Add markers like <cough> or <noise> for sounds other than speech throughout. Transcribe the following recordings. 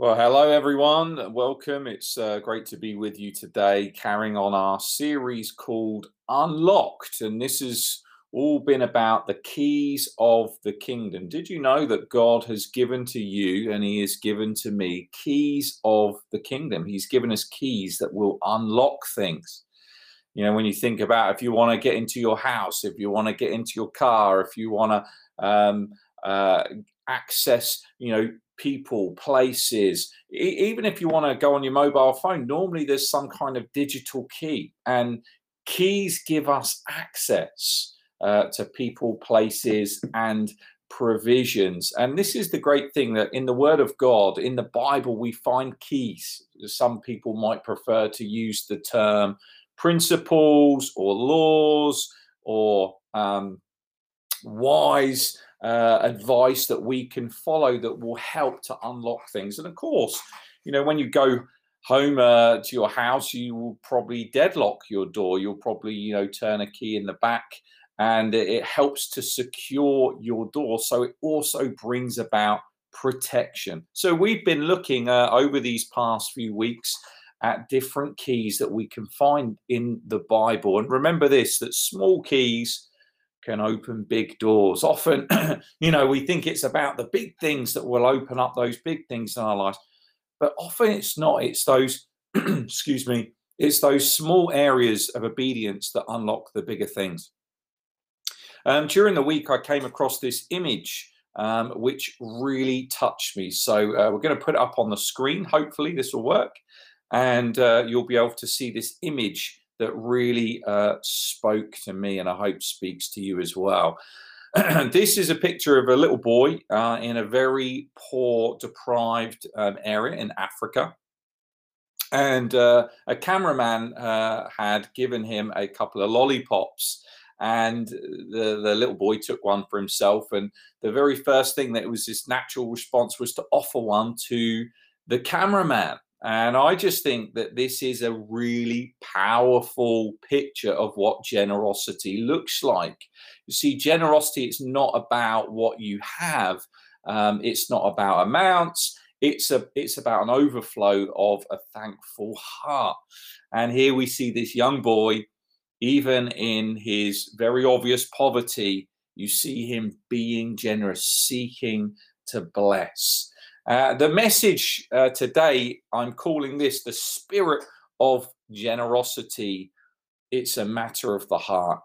Well, hello everyone. Welcome. It's uh, great to be with you today, carrying on our series called Unlocked. And this has all been about the keys of the kingdom. Did you know that God has given to you and He has given to me keys of the kingdom? He's given us keys that will unlock things. You know, when you think about if you want to get into your house, if you want to get into your car, if you want to um, uh, access, you know, people, places. E- even if you want to go on your mobile phone, normally there's some kind of digital key, and keys give us access uh, to people, places, and provisions. And this is the great thing that in the Word of God, in the Bible, we find keys. Some people might prefer to use the term principles or laws or um, wise uh, advice that we can follow that will help to unlock things. And of course, you know, when you go home uh, to your house, you will probably deadlock your door. You'll probably, you know, turn a key in the back and it helps to secure your door. So it also brings about protection. So we've been looking uh, over these past few weeks at different keys that we can find in the Bible. And remember this that small keys can open big doors. Often, <clears throat> you know, we think it's about the big things that will open up those big things in our lives, but often it's not. It's those, <clears throat> excuse me, it's those small areas of obedience that unlock the bigger things. Um, during the week, I came across this image um, which really touched me. So uh, we're going to put it up on the screen. Hopefully, this will work. And uh, you'll be able to see this image that really uh, spoke to me and I hope speaks to you as well. <clears throat> this is a picture of a little boy uh, in a very poor, deprived um, area in Africa. And uh, a cameraman uh, had given him a couple of lollipops. And the, the little boy took one for himself. And the very first thing that was his natural response was to offer one to the cameraman. And I just think that this is a really powerful picture of what generosity looks like. You see, generosity, it's not about what you have, um, it's not about amounts. It's a it's about an overflow of a thankful heart. And here we see this young boy, even in his very obvious poverty, you see him being generous, seeking to bless. Uh, the message uh, today, I'm calling this the spirit of generosity. It's a matter of the heart.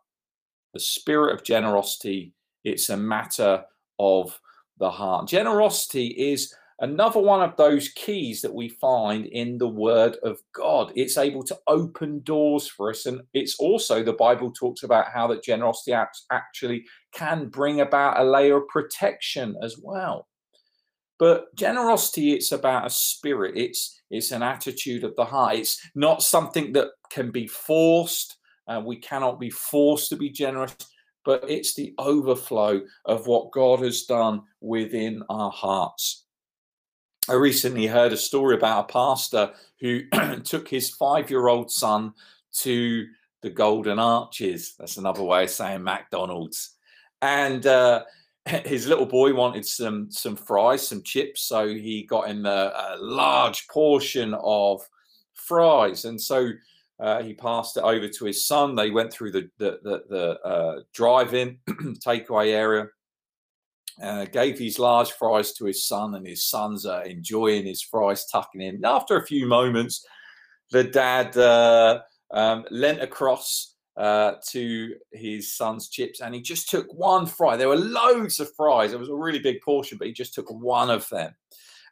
The spirit of generosity, it's a matter of the heart. Generosity is another one of those keys that we find in the word of God. It's able to open doors for us. And it's also, the Bible talks about how that generosity actually can bring about a layer of protection as well. But generosity, it's about a spirit. It's it's an attitude of the heart. It's not something that can be forced. Uh, we cannot be forced to be generous, but it's the overflow of what God has done within our hearts. I recently heard a story about a pastor who <clears throat> took his five-year-old son to the Golden Arches. That's another way of saying McDonald's, and. Uh, <laughs> his little boy wanted some some fries, some chips, so he got him a, a large portion of fries, and so uh, he passed it over to his son. They went through the the the, the uh, drive-in <clears throat> takeaway area. Uh, gave his large fries to his son, and his son's enjoying his fries, tucking in. After a few moments, the dad uh, um, leant across uh, to his son's chips, and he just took one fry. There were loads of fries. It was a really big portion, but he just took one of them.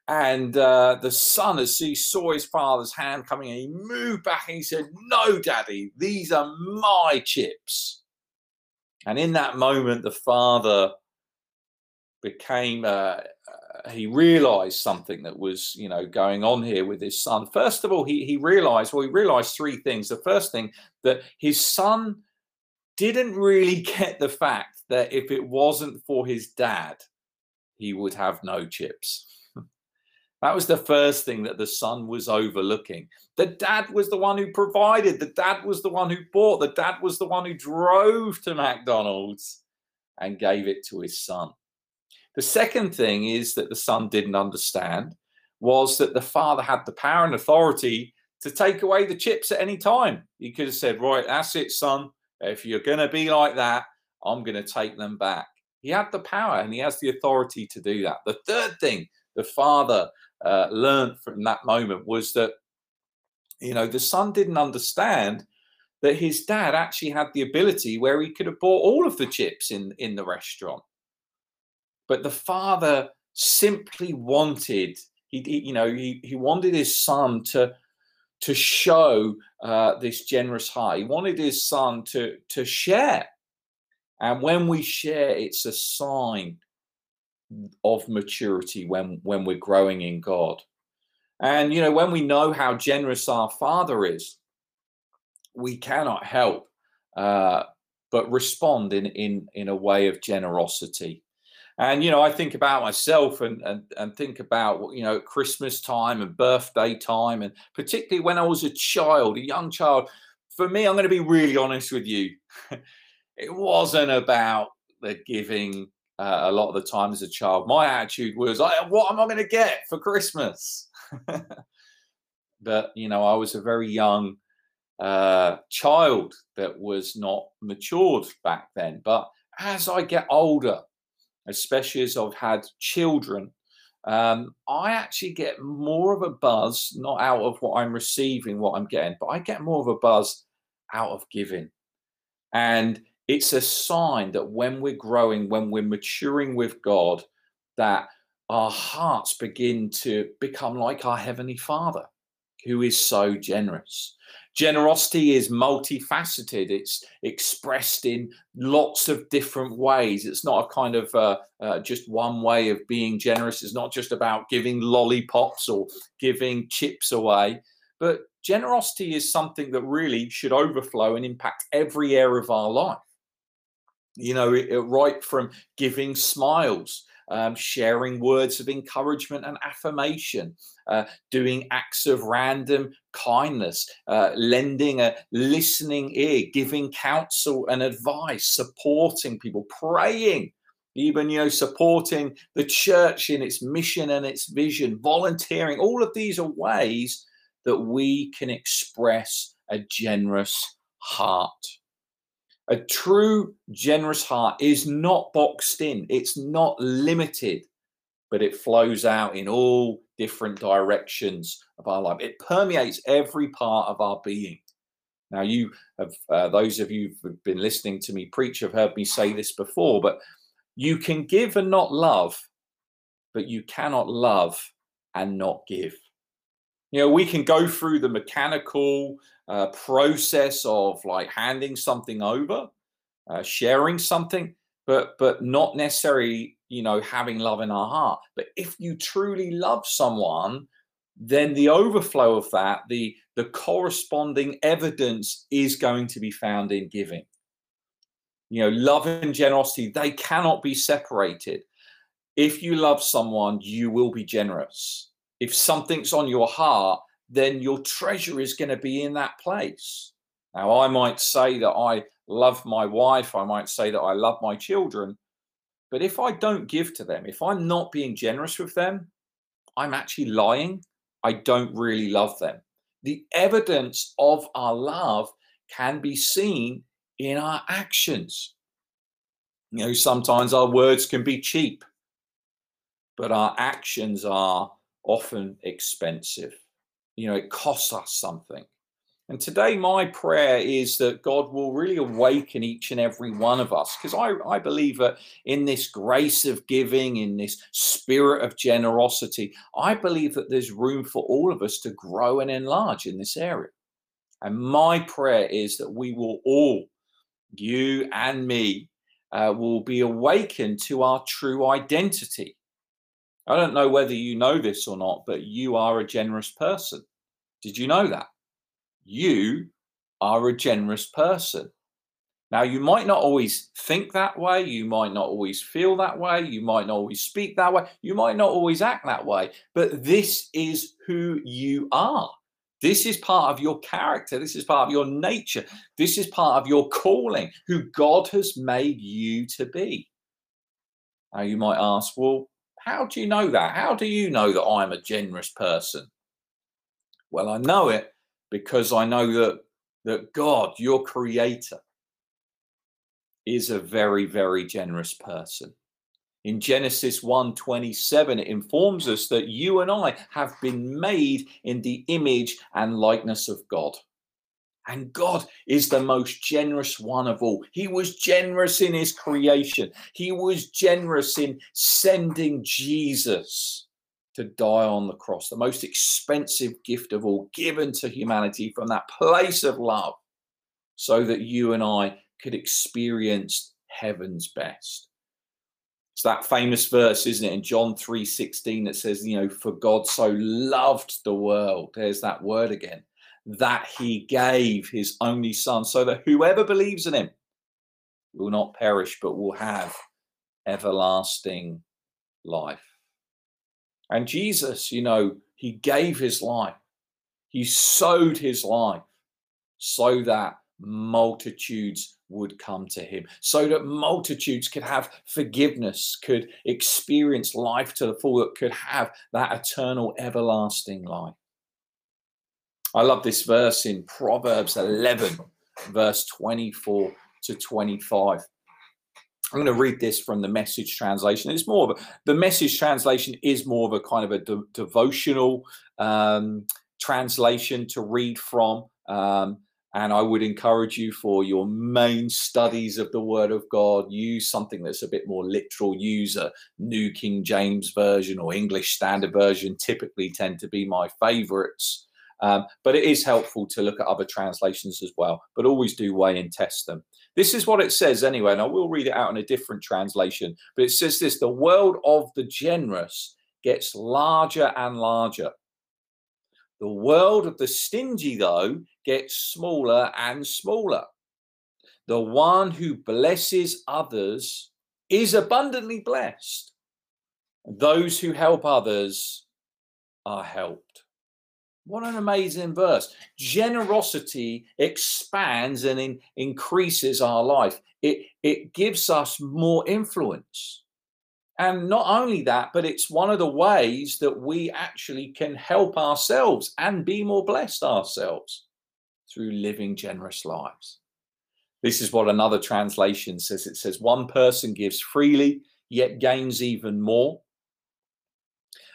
And uh, the son, as he saw his father's hand coming in, he moved back and he said, No, daddy, these are my chips. And in that moment, the father became uh, he realized something that was you know going on here with his son. First of all he, he realized well he realized three things. The first thing that his son didn't really <laughs> get the fact that if it wasn't for his dad he would have no chips. <laughs> That was the first thing that the son was overlooking. The dad was the one who provided. The dad was the one who bought. The dad was the one who drove to mcdonald's and gave it to his son the second thing is that the son didn't understand was that the father had the power and authority to take away the chips at any time. He could have said, Right, that's it, son. If you're going to be like that, I'm going to take them back. He had the power and he has the authority to do that. The third thing the father uh, learned from that moment was that, you know, the son didn't understand that his dad actually had the ability where he could have bought all of the chips in, in the restaurant. But the father simply wanted, he, he you know, he, he wanted his son to to show uh, this generous heart. He wanted his son to to share, and when we share, it's a sign of maturity when when we're growing in God. And you know, when we know how generous our Father is, we cannot help uh, but respond in in in a way of generosity. And you know, I think about myself and and and think about you know Christmas time and birthday time, and particularly when I was a child, a young child. For me, I'm going to be really honest with you. <laughs> it wasn't about the giving uh, a lot of the time as a child. My attitude was, "What am I going to get for Christmas?" <laughs> but you know, I was a very young uh, child that was not matured back then. But as I get older, especially as I've had children, um, I actually get more of a buzz, not out of what I'm receiving, what I'm getting, but I get more of a buzz out of giving. And it's a sign that when we're growing, when we're maturing with God, that our hearts begin to become like our Heavenly Father, who is so generous. Generosity is multifaceted. It's expressed in lots of different ways. It's not a kind of uh, uh, just one way of being generous. It's not just about giving lollipops or giving chips away. But generosity is something that really should overflow and impact every area of our life. You know, it, it, right from giving smiles um, sharing words of encouragement and affirmation, uh, doing acts of random kindness, uh, lending a listening ear, giving counsel and advice, supporting people, praying, even you know supporting the church in its mission and its vision, volunteering. All of these are ways that we can express a generous heart. A true generous heart is not boxed in, it's not limited, but it flows out in all different directions of our life. It permeates every part of our being. Now, you have, uh, those of you who've been listening to me preach have heard me say this before, but you can give and not love, but you cannot love and not give. You know, we can go through the mechanical uh, process of like handing something over, uh, sharing something, but but not necessarily you know having love in our heart. But if you truly love someone, then the overflow of that, the the corresponding evidence is going to be found in giving. You know, love and generosity, they cannot be separated. If you love someone, you will be generous. If something's on your heart, then your treasure is going to be in that place. Now, I might say that I love my wife, I might say that I love my children, but if I don't give to them, if I'm not being generous with them, I'm actually lying. I don't really love them. The evidence of our love can be seen in our actions. You know, sometimes our words can be cheap, but our actions are often expensive you know, it costs us something. And today, my prayer is that God will really awaken each and every one of us, because I, I believe that in this grace of giving, in this spirit of generosity, I believe that there's room for all of us to grow and enlarge in this area. And my prayer is that we will all, you and me, uh, will be awakened to our true identity. I don't know whether you know this or not, but you are a generous person. Did you know that? You are a generous person. Now, you might not always think that way. You might not always feel that way. You might not always speak that way. You might not always act that way. But this is who you are. This is part of your character. This is part of your nature. This is part of your calling, who God has made you to be. Now, you might ask, well, how do you know that? How do you know that I'm a generous person? Well, I know it because I know that that God, your creator, is a very, very generous person. In Genesis 1:27 it informs us that you and I have been made in the image and likeness of God. And God is the most generous one of all. He was generous in his creation. He was generous in sending Jesus to die on the cross, the most expensive gift of all given to humanity from that place of love, so that you and I could experience heaven's best. It's that famous verse, isn't it, in John 3:16 that says, you know, for God so loved the world. There's that word again, that he gave his only son, so that whoever believes in him will not perish, but will have everlasting life. And Jesus, you know, he gave his life. He sowed his life so that multitudes would come to him, so that multitudes could have forgiveness, could experience life to the full, that could have that eternal, everlasting life. I love this verse in Proverbs 11, verse 24 to 25. I'm going to read this from the message translation. It's more of a, the message translation is more of a kind of a de- devotional um, translation to read from. Um, and I would encourage you for your main studies of the Word of God, use something that's a bit more literal. Use a New King James Version or English Standard Version, typically tend to be my favorites. Um, but it is helpful to look at other translations as well. But always do weigh and test them. This is what it says anyway, and I will read it out in a different translation. But it says this the world of the generous gets larger and larger. The world of the stingy, though, gets smaller and smaller. The one who blesses others is abundantly blessed. Those who help others are helped. What an amazing verse. Generosity expands and in, increases our life. It, it gives us more influence. And not only that, but it's one of the ways that we actually can help ourselves and be more blessed ourselves through living generous lives. This is what another translation says it says, one person gives freely, yet gains even more.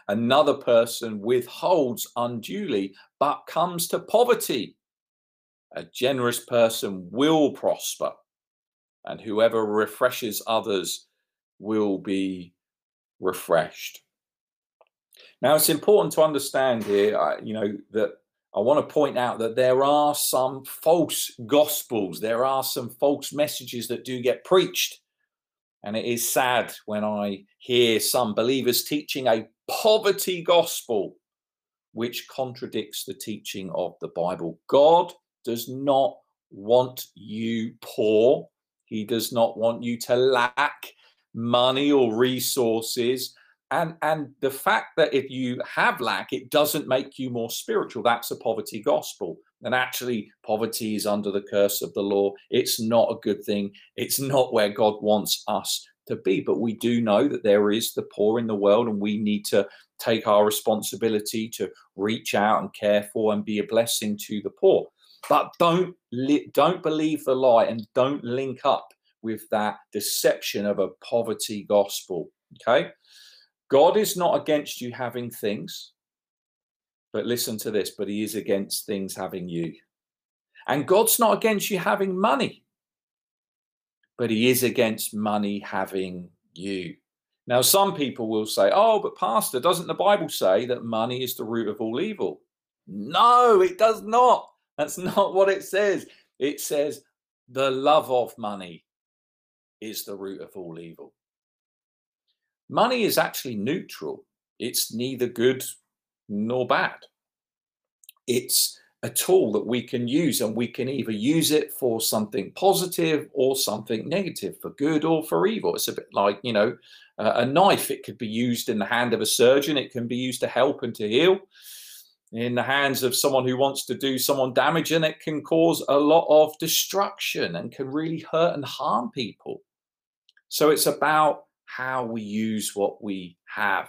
Another person withholds unduly, but comes to poverty. A generous person will prosper, and whoever refreshes others will be refreshed. Now, it's important to understand here, uh, you know, that I want to point out that there are some false gospels, there are some false messages that do get preached. And it is sad when I hear some believers teaching a poverty gospel, which contradicts the teaching of the Bible. God does not want you poor, He does not want you to lack money or resources. And and the fact that if you have lack it doesn't make you more spiritual. That's a poverty gospel. And actually poverty is under the curse of the law. It's not a good thing. It's not where god wants us to be but we do know that there is the poor in the world and we need to take our responsibility to reach out and care for and be a blessing to the poor but don't li- don't believe the lie and don't link up with that deception of a poverty gospel. Okay. God is not against you having things, but listen to this, but he is against things having you. And God's not against you having money, but he is against money having you. Now, some people will say, oh, but Pastor, doesn't the Bible say that money is the root of all evil? No, it does not. That's <laughs> not what it says. It says the love of money is the root of all evil. Money is actually neutral, it's neither good nor bad. It's a tool that we can use, and we can either use it for something positive or something negative, for good or for evil. It's a bit like, you know, a knife. It could be used in the hand of a surgeon, it can be used to help and to heal. In the hands of someone who wants to do someone damage, and it can cause a lot of destruction and can really hurt and harm people. So it's about how we use what we have.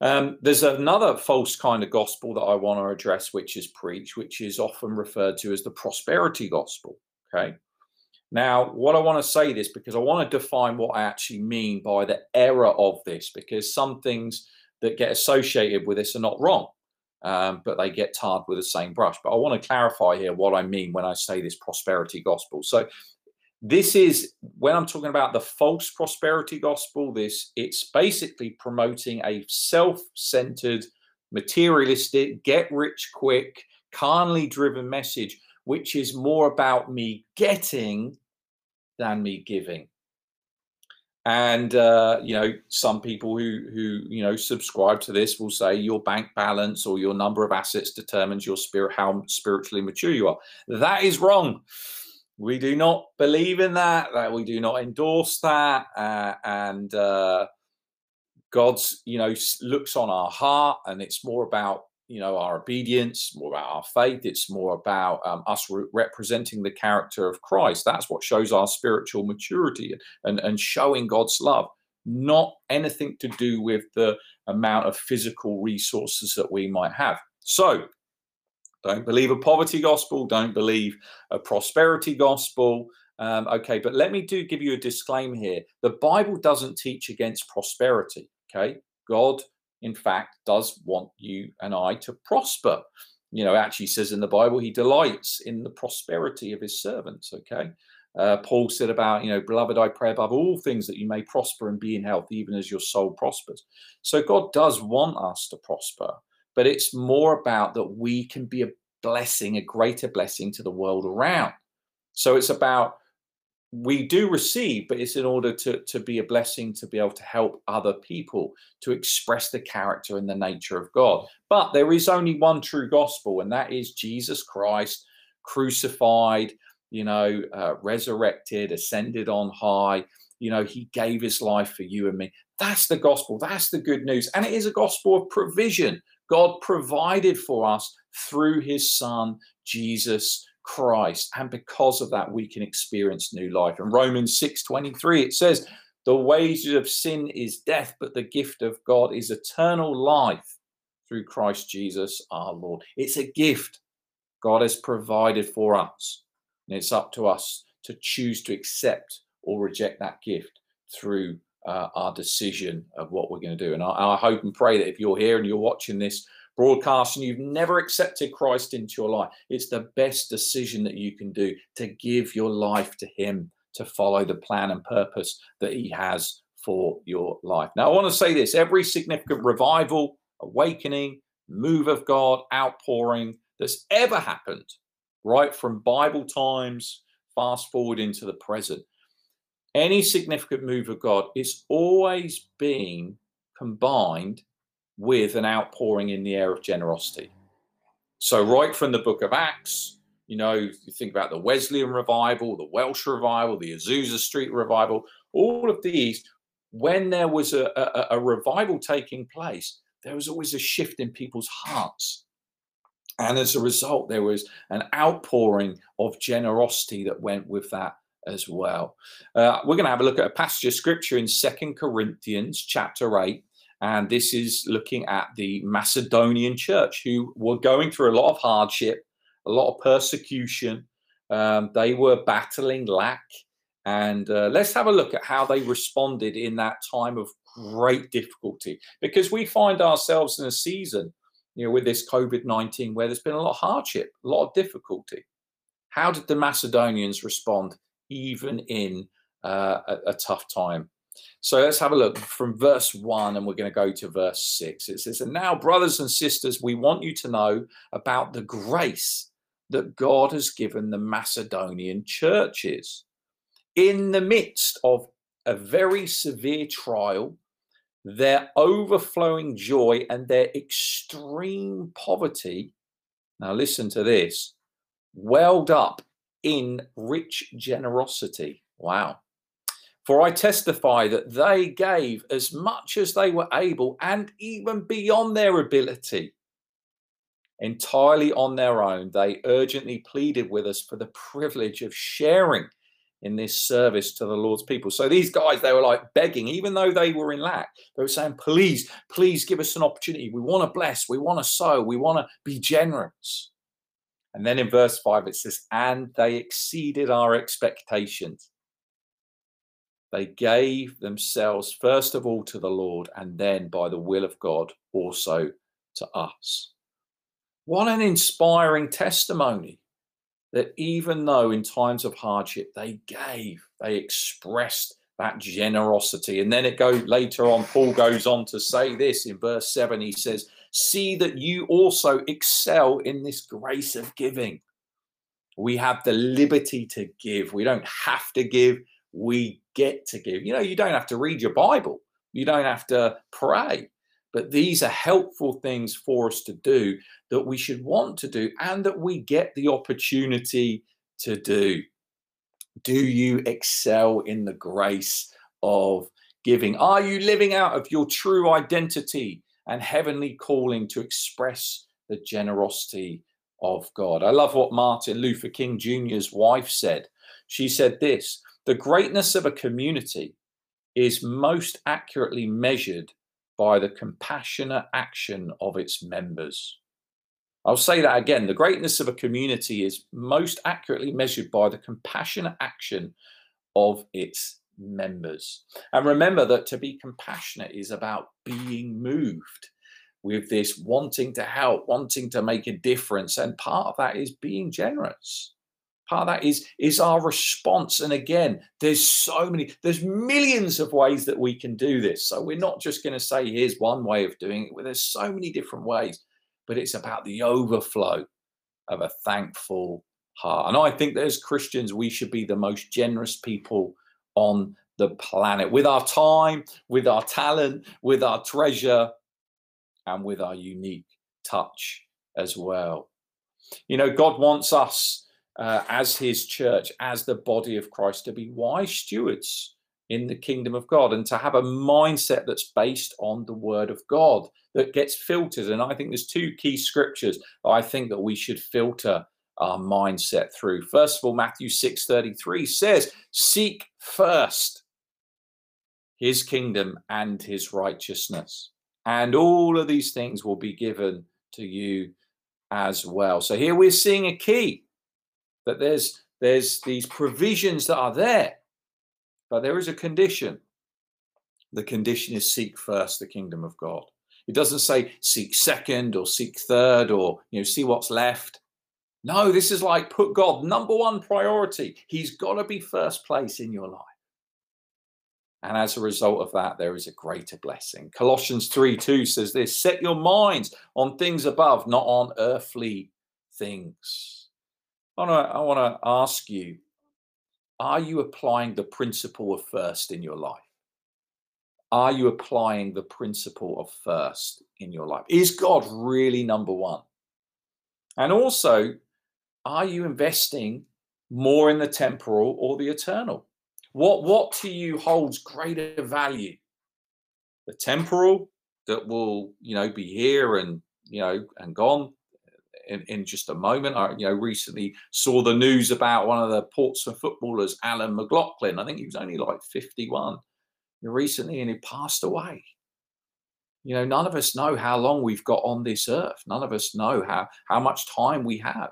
Um, there's another false kind of gospel that I want to address, which is preached, which is often referred to as the prosperity gospel. Okay. Now, what I want to say this because I want to define what I actually mean by the error of this, because some things that get associated with this are not wrong, um, but they get tarred with the same brush. But I want to clarify here what I mean when I say this prosperity gospel. So, this is when I'm talking about the false prosperity gospel. This it's basically promoting a self-centered, materialistic, get rich quick, carnally driven message which is more about me getting than me giving. And uh, you know, some people who who you know subscribe to this will say your bank balance or your number of assets determines your spirit how spiritually mature you are. That is wrong. We do not believe in that. That we do not endorse that. Uh, and uh, God's you know looks on our heart, and it's more about you know our obedience more about our faith it's more about um, us re- representing the character of christ that's what shows our spiritual maturity and, and showing god's love not anything to do with the amount of physical resources that we might have so don't believe a poverty gospel don't believe a prosperity gospel um, okay but let me do give you a disclaimer here the bible doesn't teach against prosperity okay god in fact, does want you and I to prosper. You know, actually says in the Bible, he delights in the prosperity of his servants. Okay. Uh, Paul said about, you know, beloved, I pray above all things that you may prosper and be in health, even as your soul prospers. So God does want us to prosper, but it's more about that we can be a blessing, a greater blessing to the world around. So it's about we do receive, but it's in order to, to be a blessing to be able to help other people to express the character and the nature of God. But there is only one true gospel, and that is Jesus Christ crucified, you know, uh, resurrected, ascended on high. You know, he gave his life for you and me. That's the gospel. That's the good news. And it is a gospel of provision. God provided for us through his son, Jesus Christ. And because of that, we can experience new life. In Romans 6 23, it says, The wages of sin is death, but the gift of God is eternal life through Christ Jesus our Lord. It's a gift God has provided for us. And it's up to us to choose to accept or reject that gift through uh, our decision of what we're going to do. And I, I hope and pray that if you're here and you're watching this broadcast and you've never accepted Christ into your life, it's the best decision that you can do to give your life to Him, to follow the plan and purpose that He has for your life. Now, I want to say this every significant revival, awakening, move of God, outpouring that's ever happened, right from Bible times, fast forward into the present, any significant move of God, it's always been combined with an outpouring in the air of generosity. So, right from the book of Acts, you know, you think about the Wesleyan revival, the Welsh revival, the Azusa Street revival, all of these, when there was a, a, a revival taking place, there was always a shift in people's hearts. And as a result, there was an outpouring of generosity that went with that as well. Uh, we're going to have a look at a passage of scripture in Second Corinthians chapter 8 and this is looking at the Macedonian church who were going through a lot of hardship, a lot of persecution. Um, they were battling lack. And uh, let's have a look at how they responded in that time of great difficulty. Because we find ourselves in a season, you know, with this COVID 19 where there's been a lot of hardship, a lot of difficulty. How did the Macedonians respond, even in uh, a, a tough time? So let's have a look from verse 1 and we're going to go to verse 6. It says, And now, brothers and sisters, we want you to know about the grace that God has given the Macedonian churches. In the midst of a very severe trial, their overflowing joy and their extreme poverty, now listen to this, welled up in rich generosity. Wow. For I testify that they gave as much as they were able and even beyond their ability. Entirely on their own, they urgently pleaded with us for the privilege of sharing in this service to the Lord's people. So these guys, they were like begging, even though they were in lack, they were saying, please, please give us an opportunity. We want to bless, we want to sow, we want to be generous. And then in verse 5, it says, and they exceeded our expectations. They gave themselves first of all to the Lord, and then by the will of God also to us. What an inspiring testimony that even though in times of hardship they gave, they expressed that generosity. And then it goes later on, Paul goes on to say this in verse 7. He says, See that you also excel in this grace of giving. We have the liberty to give. We don't have to give, we get to give. You know, you don't have to read your Bible, you don't have to pray. But these are helpful things for us to do that we should want to do and that we get the opportunity to do. Do you excel in the grace of giving? Are you living out of your true identity and heavenly calling to express the generosity of God? I love what Martin Luther King Jr.'s wife said. She said this The greatness of a community is most accurately measured by the compassionate action of its members. I'll say that again. The greatness of a community is most accurately measured by the compassionate action of its members. And remember that to be compassionate is about being moved with this wanting to help, wanting to make a difference. And part of that is being generous. Part of that is is our response. And again there's so many there's millions of ways that we can do this. So we're not just going to say here's one way of doing it. There's so many different ways but it's about the overflow of a thankful heart. And i think that as christians we should be the most generous people on the planet with our time with our talent with our treasure and with our unique touch as well you know god wants us uh, as his church, as the body of Christ, to be wise stewards in the kingdom of God and to have a mindset that's based on the word of God that gets filtered. And I think there's two key scriptures I think that we should filter our mindset through. First of all, Matthew 6:33 says, "Seek first his kingdom and his righteousness, and all of these things will be given to you as well." So here we're seeing a key that there's there's these provisions that are there, but there is a condition. The condition is seek first the kingdom of God. It doesn't say seek second or seek third or you know see what's left. No, this is like put God number one priority. He's got to be first place in your life. And as a result of that, there is a greater blessing. Colossians 3 2 says this set your minds on things above, not on earthly things. I want to I want to ask you: Are you applying the principle of first in your life? Are you applying the principle of first in your life? Is God really number one? And also, are you investing more in the temporal or the eternal? What what to you holds greater value? The temporal that will you know be here and you know and gone in, in just a moment. I, you know, recently saw the news about one of the Portsmouth footballers, Alan McLoughlin. I think he was only like 51 recently, and he passed away. You know, none of us know how long we've got on this earth. None of us know how how much time we have.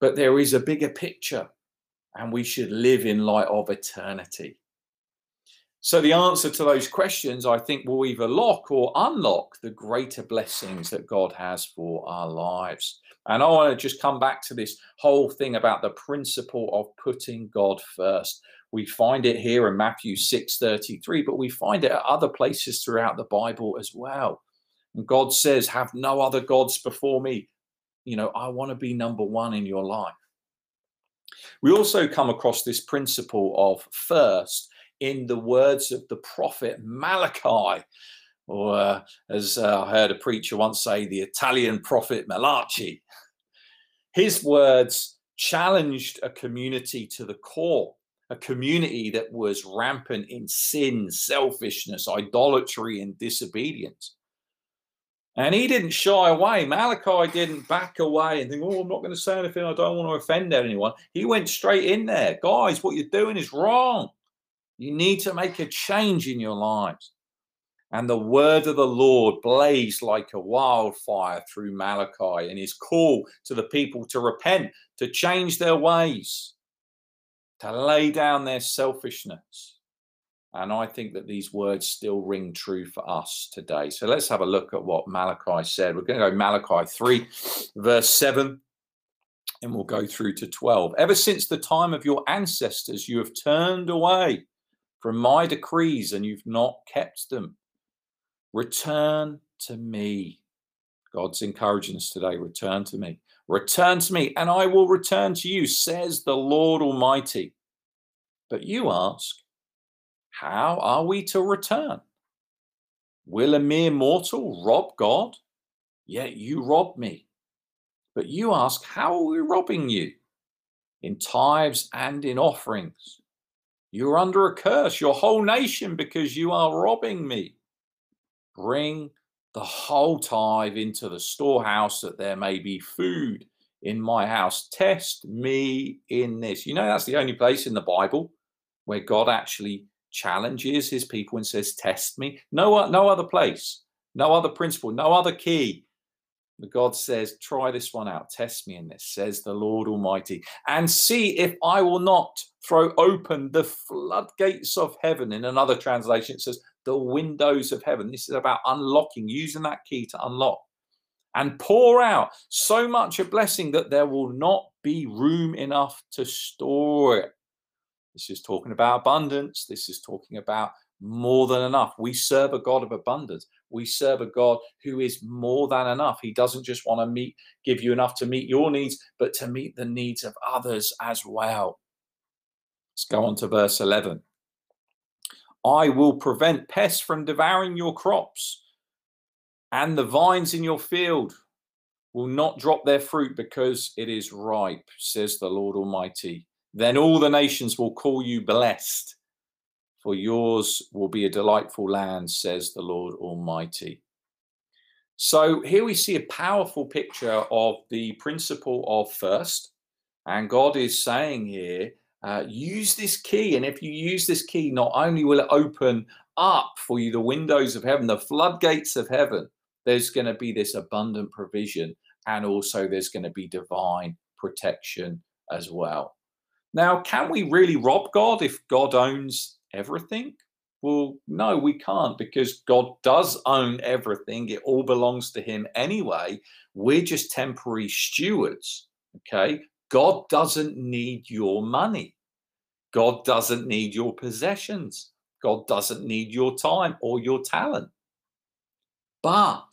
But there is a bigger picture, and we should live in light of eternity. So the answer to those questions, I think, will either lock or unlock the greater blessings that God has for our lives. And I want to just come back to this whole thing about the principle of putting God first. We find it here in Matthew 6:33, but we find it at other places throughout the Bible as well. And God says, Have no other gods before me. You know, I want to be number one in your life. We also come across this principle of first in the words of the prophet Malachi, or uh, as uh, I heard a preacher once say, the Italian prophet Malachi. His words challenged a community to the core, a community that was rampant in sin, selfishness, idolatry, and disobedience. And he didn't shy away. Malachi didn't back away and think, oh, I'm not going to say anything. I don't want to offend anyone. He went straight in there. Guys, what you're doing is wrong. You need to make a change in your lives. And the word of the Lord blazed like a wildfire through Malachi and his call to the people to repent, to change their ways, to lay down their selfishness. And I think that these words still ring true for us today. So let's have a look at what Malachi said. We're going to go Malachi 3, verse 7, and we'll go through to 12. Ever since the time of your ancestors, you have turned away from my decrees and you've not kept them. Return to me. God's encouraging us today. Return to me. Return to me, and I will return to you, says the Lord Almighty. But you ask, how are we to return? Will a mere mortal rob God? Yet you rob me. But you ask, how are we robbing you? In tithes and in offerings. You are under a curse, your whole nation, because you are robbing me. Bring the whole tithe into the storehouse that there may be food in my house. Test me in this. You know, that's the only place in the Bible where God actually challenges his people and says, Test me. No, no other place, no other principle, no other key. But God says, Try this one out. Test me in this, says the Lord Almighty, and see if I will not throw open the floodgates of heaven. In another translation, it says, the windows of heaven. This is about unlocking, using that key to unlock and pour out so much a blessing that there will not be room enough to store it. This is talking about abundance. This is talking about more than enough. We serve a God of abundance. We serve a God who is more than enough. He doesn't just want to meet, give you enough to meet your needs, but to meet the needs of others as well. Let's go on to verse 11. I will prevent pests from devouring your crops, and the vines in your field will not drop their fruit because it is ripe, says the Lord Almighty. Then all the nations will call you blessed, for yours will be a delightful land, says the Lord Almighty. So here we see a powerful picture of the principle of first. And God is saying here uh, use this key. And if you use this key, not only will it open up for you the windows of heaven, the floodgates of heaven, there's going to be this abundant provision. And also, there's going to be divine protection as well. Now, can we really rob God if God owns everything? Well, no, we can't because God does own everything. It all belongs to Him anyway. We're just temporary stewards. Okay. God doesn't need your money. God doesn't need your possessions. God doesn't need your time or your talent. But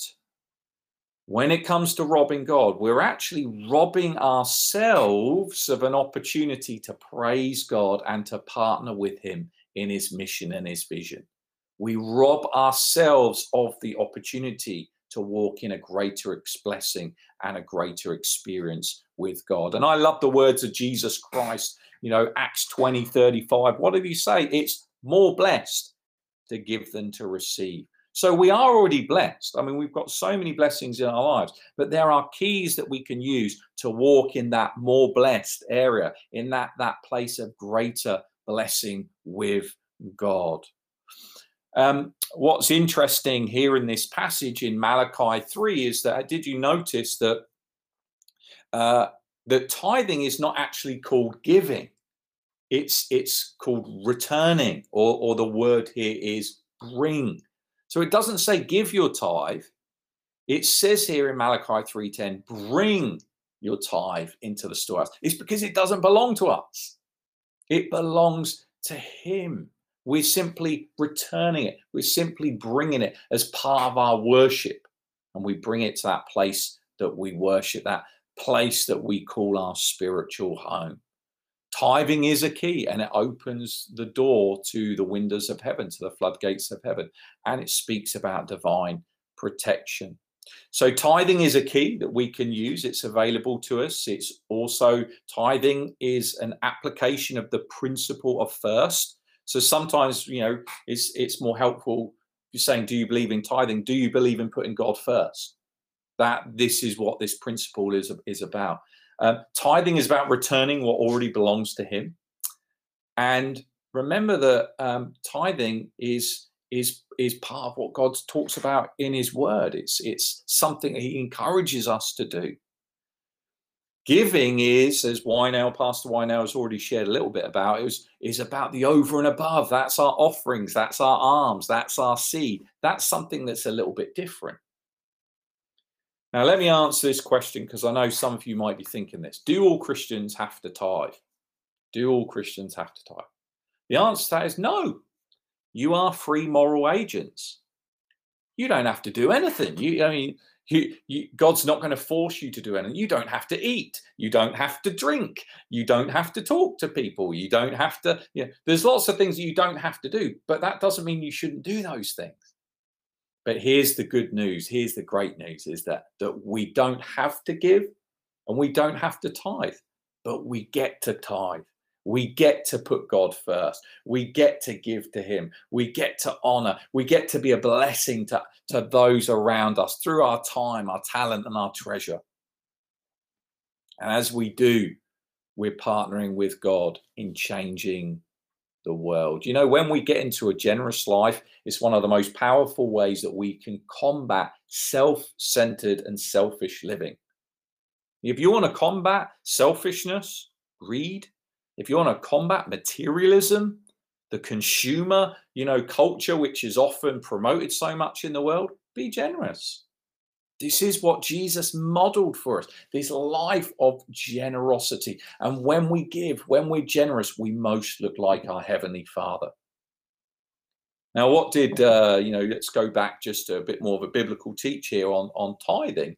when it comes to robbing God, we're actually robbing ourselves of an opportunity to praise God and to partner with Him in His mission and His vision. We rob ourselves of the opportunity to walk in a greater blessing and a greater experience with God. And I love the words of Jesus Christ, you know, Acts 20 35. What did he say? It's more blessed to give than to receive. So we are already blessed. I mean, we've got so many blessings in our lives, but there are keys that we can use to walk in that more blessed area, in that that place of greater blessing with God. Um, what's interesting here in this passage in Malachi 3 is that did you notice that uh, that tithing is not actually called giving? It's it's called returning, or, or the word here is bring. So it doesn't say give your tithe. It says here in Malachi 3:10, bring your tithe into the storehouse. It's because it doesn't belong to us. It belongs to him. We're simply returning it. We're simply bringing it as part of our worship. And we bring it to that place that we worship, that place that we call our spiritual home. Tithing is a key and it opens the door to the windows of heaven, to the floodgates of heaven. And it speaks about divine protection. So, tithing is a key that we can use. It's available to us. It's also, tithing is an application of the principle of first. So sometimes, you know, it's it's more helpful you're saying, do you believe in tithing? Do you believe in putting God first? That this is what this principle is, is about. Uh, tithing is about returning what already belongs to Him. And remember that um, tithing is is is part of what God talks about in His Word. It's it's something He encourages us to do. Giving is, as Wynell, Pastor Wynell has already shared a little bit about, is, is about the over and above. That's our offerings, that's our alms, that's our seed. That's something that's a little bit different. Now, let me answer this question because I know some of you might be thinking this. Do all Christians have to tithe? Do all Christians have to tithe? The answer to that is no. You are free moral agents. You don't have to do anything. You, I mean, you, you, God's not going to force you to do anything. You don't have to eat. You don't have to drink. You don't have to talk to people. You don't have to. Yeah, there's lots of things you don't have to do, but that doesn't mean you shouldn't do those things. But here's the good news. Here's the great news: is that that we don't have to give, and we don't have to tithe, but we get to tithe. We get to put God first. We get to give to Him. We get to honor. We get to be a blessing to, to those around us through our time, our talent, and our treasure. And as we do, we're partnering with God in changing the world. You know, when we get into a generous life, it's one of the most powerful ways that we can combat self centered and selfish living. If you want to combat selfishness, greed, if you want to combat materialism, the consumer, you know, culture which is often promoted so much in the world, be generous. This is what Jesus modeled for us this life of generosity. And when we give, when we're generous, we most look like our Heavenly Father. Now, what did, uh, you know, let's go back just a bit more of a biblical teach here on, on tithing.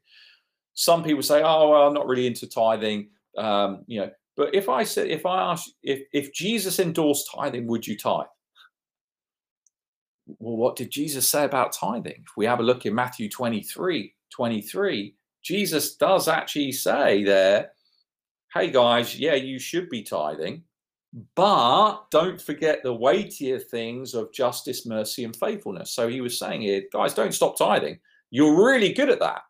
Some people say, oh, well, I'm not really into tithing. Um, you know, but if I said, if I ask, if if Jesus endorsed tithing, would you tithe? Well, what did Jesus say about tithing? If we have a look in Matthew 23, 23, Jesus does actually say there, hey guys, yeah, you should be tithing, but don't forget the weightier things of justice, mercy, and faithfulness. So he was saying here, guys, don't stop tithing. You're really good at that.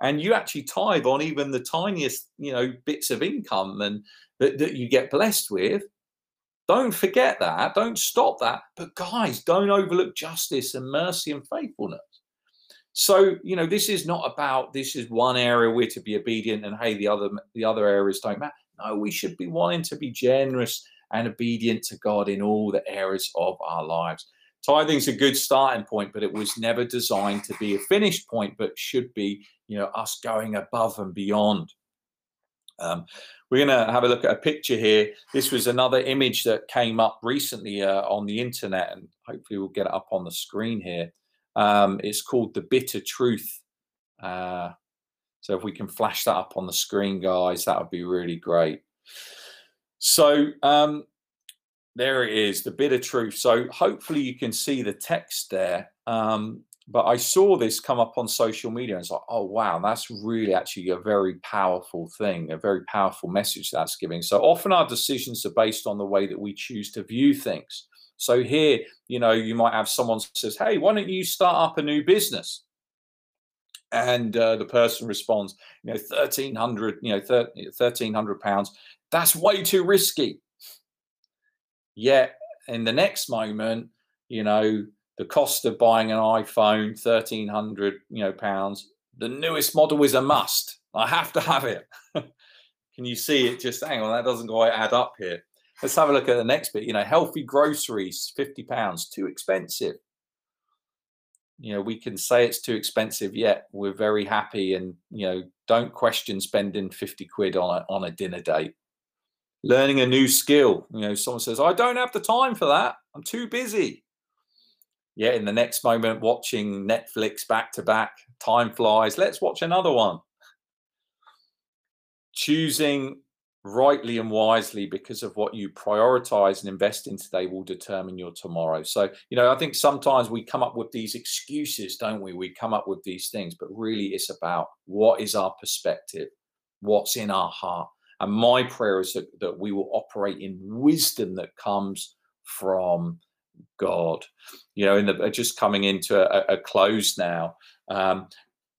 And you actually tithe on even the tiniest, you know, bits of income and that, that you get blessed with. Don't forget that. Don't stop that. But guys, don't overlook justice and mercy and faithfulness. So, you know, this is not about this is one area we're to be obedient and hey, the other the other areas don't matter. No, we should be wanting to be generous and obedient to God in all the areas of our lives. Tithing's a good starting point, but it was never designed to be a finished point, but should be, you know, us going above and beyond. Um, we're going to have a look at a picture here. This was another image that came up recently uh, on the internet, and hopefully we'll get it up on the screen here. Um, it's called The Bitter Truth. Uh, so if we can flash that up on the screen, guys, that would be really great. So um, there it is, The Bitter Truth. So hopefully you can see the text there. Um, but I saw this come up on social media and it's like, oh wow, that's really actually a very powerful thing, a very powerful message that's giving. So often our decisions are based on the way that we choose to view things. So here, you know, you might have someone says, hey, why don't you start up a new business? And uh, the person responds, you know, thirteen hundred, you know, thirteen hundred pounds. That's way too risky. Yet in the next moment, you know, the cost of buying an iPhone, 1300 you know, pounds, the newest model is a must. I have to have it. <laughs> Can you see it? Just hang on, that doesn't quite add up here. Let's have a look at the next bit. You know, healthy groceries, 50 pounds, too expensive. You know, we can say it's too expensive, yet we're very happy and, you know, don't question spending 50 quid on a, on a dinner date. Learning a new skill. You know, someone says, I don't have the time for that. I'm too busy yeah, in the next moment, watching Netflix back to back, time flies. Let's watch another one. Choosing rightly and wisely because of what you prioritize and invest in today will determine your tomorrow. So, you know, I think sometimes we come up with these excuses, don't we? We come up with these things, but really it's about what is our perspective, what's in our heart. And my prayer is that, that we will operate in wisdom that comes from God. You know, in the just coming into a, a close now. Um,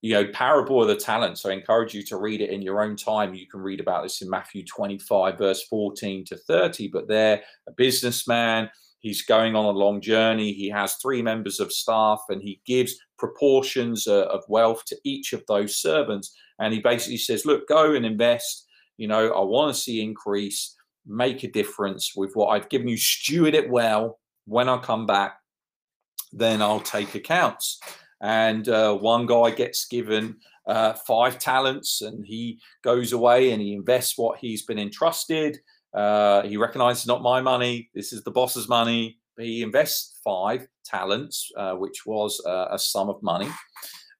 you know, parable of the talents. So I encourage you to read it in your own time. You can read about this in Matthew 25, verse 14 to 30. But they're a businessman. He's going on a long journey. He has three members of staff and he gives proportions uh, of wealth to each of those servants. And he basically says, Look, go and invest. You know, I want to see increase, make a difference with what I've given you, steward it well. When I come back, then I'll take accounts and uh, one guy gets given uh, five talents and he goes away and he invests what he's been entrusted. Uh, he recognizes not my money this is the boss's money. He invests five talents uh, which was uh, a sum of money.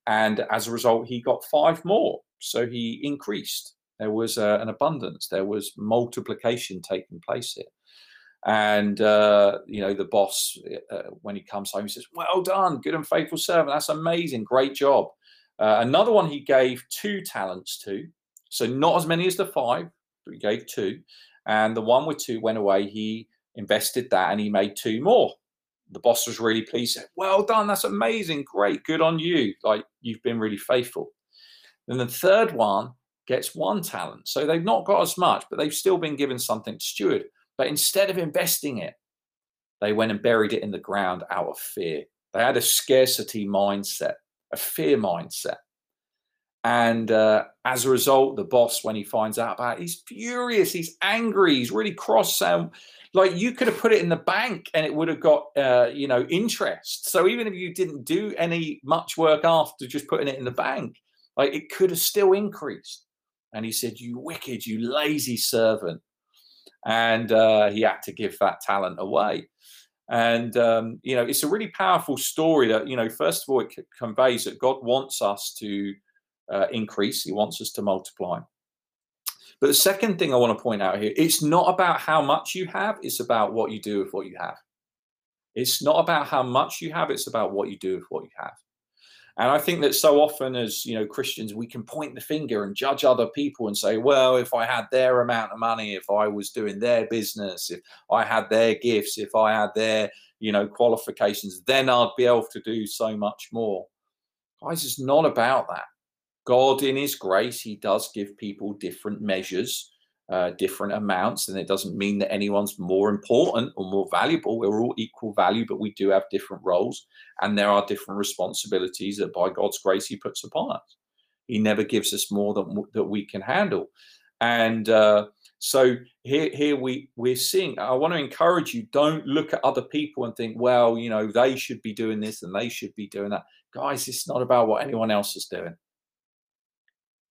And as a result he got five more. So he increased. There was uh, an abundance. There was multiplication taking place here and uh, you know the boss uh, when he comes home he says well done good and faithful servant that's amazing great job. Uh, another one he gave two talents to so not as many as the five but he gave two. And the one with two went away he invested that and he made two more. The boss was really pleased said well done that's amazing great good on you like you've been really faithful. Then the third one gets one talent so they've not got as much but they've still been given something to steward but instead of investing it, they went and buried it in the ground out of fear. They had a scarcity mindset, a fear mindset. And uh, as a result, the boss, when he finds out about it, he's furious, he's angry, he's really cross. Um, like you could have put it in the bank and it would have got, uh, you know, interest. So even if you didn't do any much work after just putting it in the bank, like it could have still increased. And he said, You wicked, you lazy servant and uh, he had to give that talent away. And um, you know, it's a really powerful story that you know. First of all, it conveys that God wants us to uh, increase; He wants us to multiply. But the second thing I want to point out here: it's not about how much you have; it's about what you do with what you have. It's not about how much you have; it's about what you do with what you have. And I think that so often as you know Christians, we can point the finger and judge other people and say, well, if I had their amount of money, if I was doing their business, if I had their gifts, if I had their you know qualifications, then I'd be able to do so much more. Guys, it's not about that. God, in His grace, He does give people different measures uh, different amounts, and it doesn't mean that anyone's more important or more valuable. We're all equal value, but we do have different roles, and there are different responsibilities that, by God's grace, He puts upon us. He never gives us more than that we can handle, and uh, so here, here we we're seeing. I want to encourage you: don't look at other people and think, well, you know, they should be doing this and they should be doing that. Guys, it's not about what anyone else is doing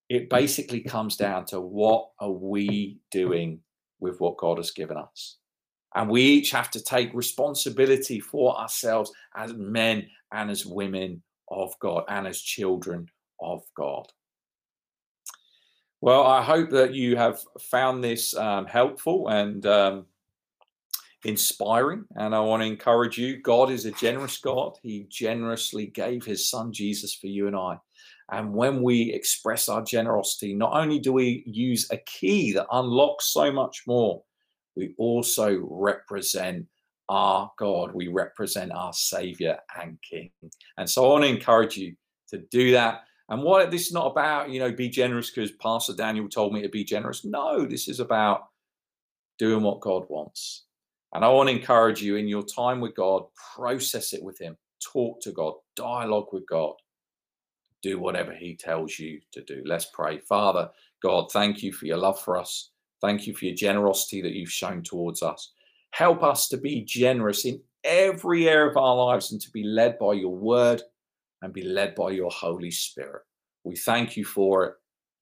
it basically comes down to what are we doing with what God has given us? And we each have to take responsibility for ourselves as men and as women of God and as children of God. Well, I hope that you have found this um, helpful and um, inspiring. And I want to encourage you God is a generous God. He generously gave his son Jesus for you and I. And when we express our generosity, not only do we use a key that unlocks so much more, we also represent our God. We represent our Savior and King. And so I want to encourage you to do that. And what this is not about, you know, be generous because Pastor Daniel told me to be generous. No, this is about doing what God wants. And I want to encourage you in your time with God, process it with Him, talk to God, dialogue with God do whatever He tells you to do. Let's pray. Father, God, thank you for your love for us. Thank you for your generosity that you've shown towards us. Help us to be generous in every area of our lives and to be led by your word and be led by your Holy Spirit. We thank you for it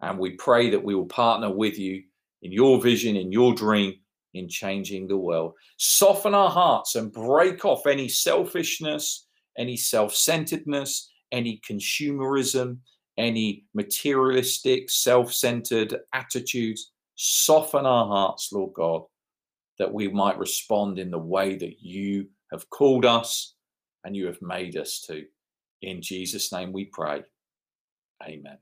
and we pray that we will partner with you in your vision, in your dream, in changing the world. Soften our hearts and break off any selfishness, any self centeredness, any consumerism, any materialistic, self centered attitudes. Soften our hearts, Lord God, that we might respond in the way that you have called us and you have made us to. In Jesus' name we pray. Amen.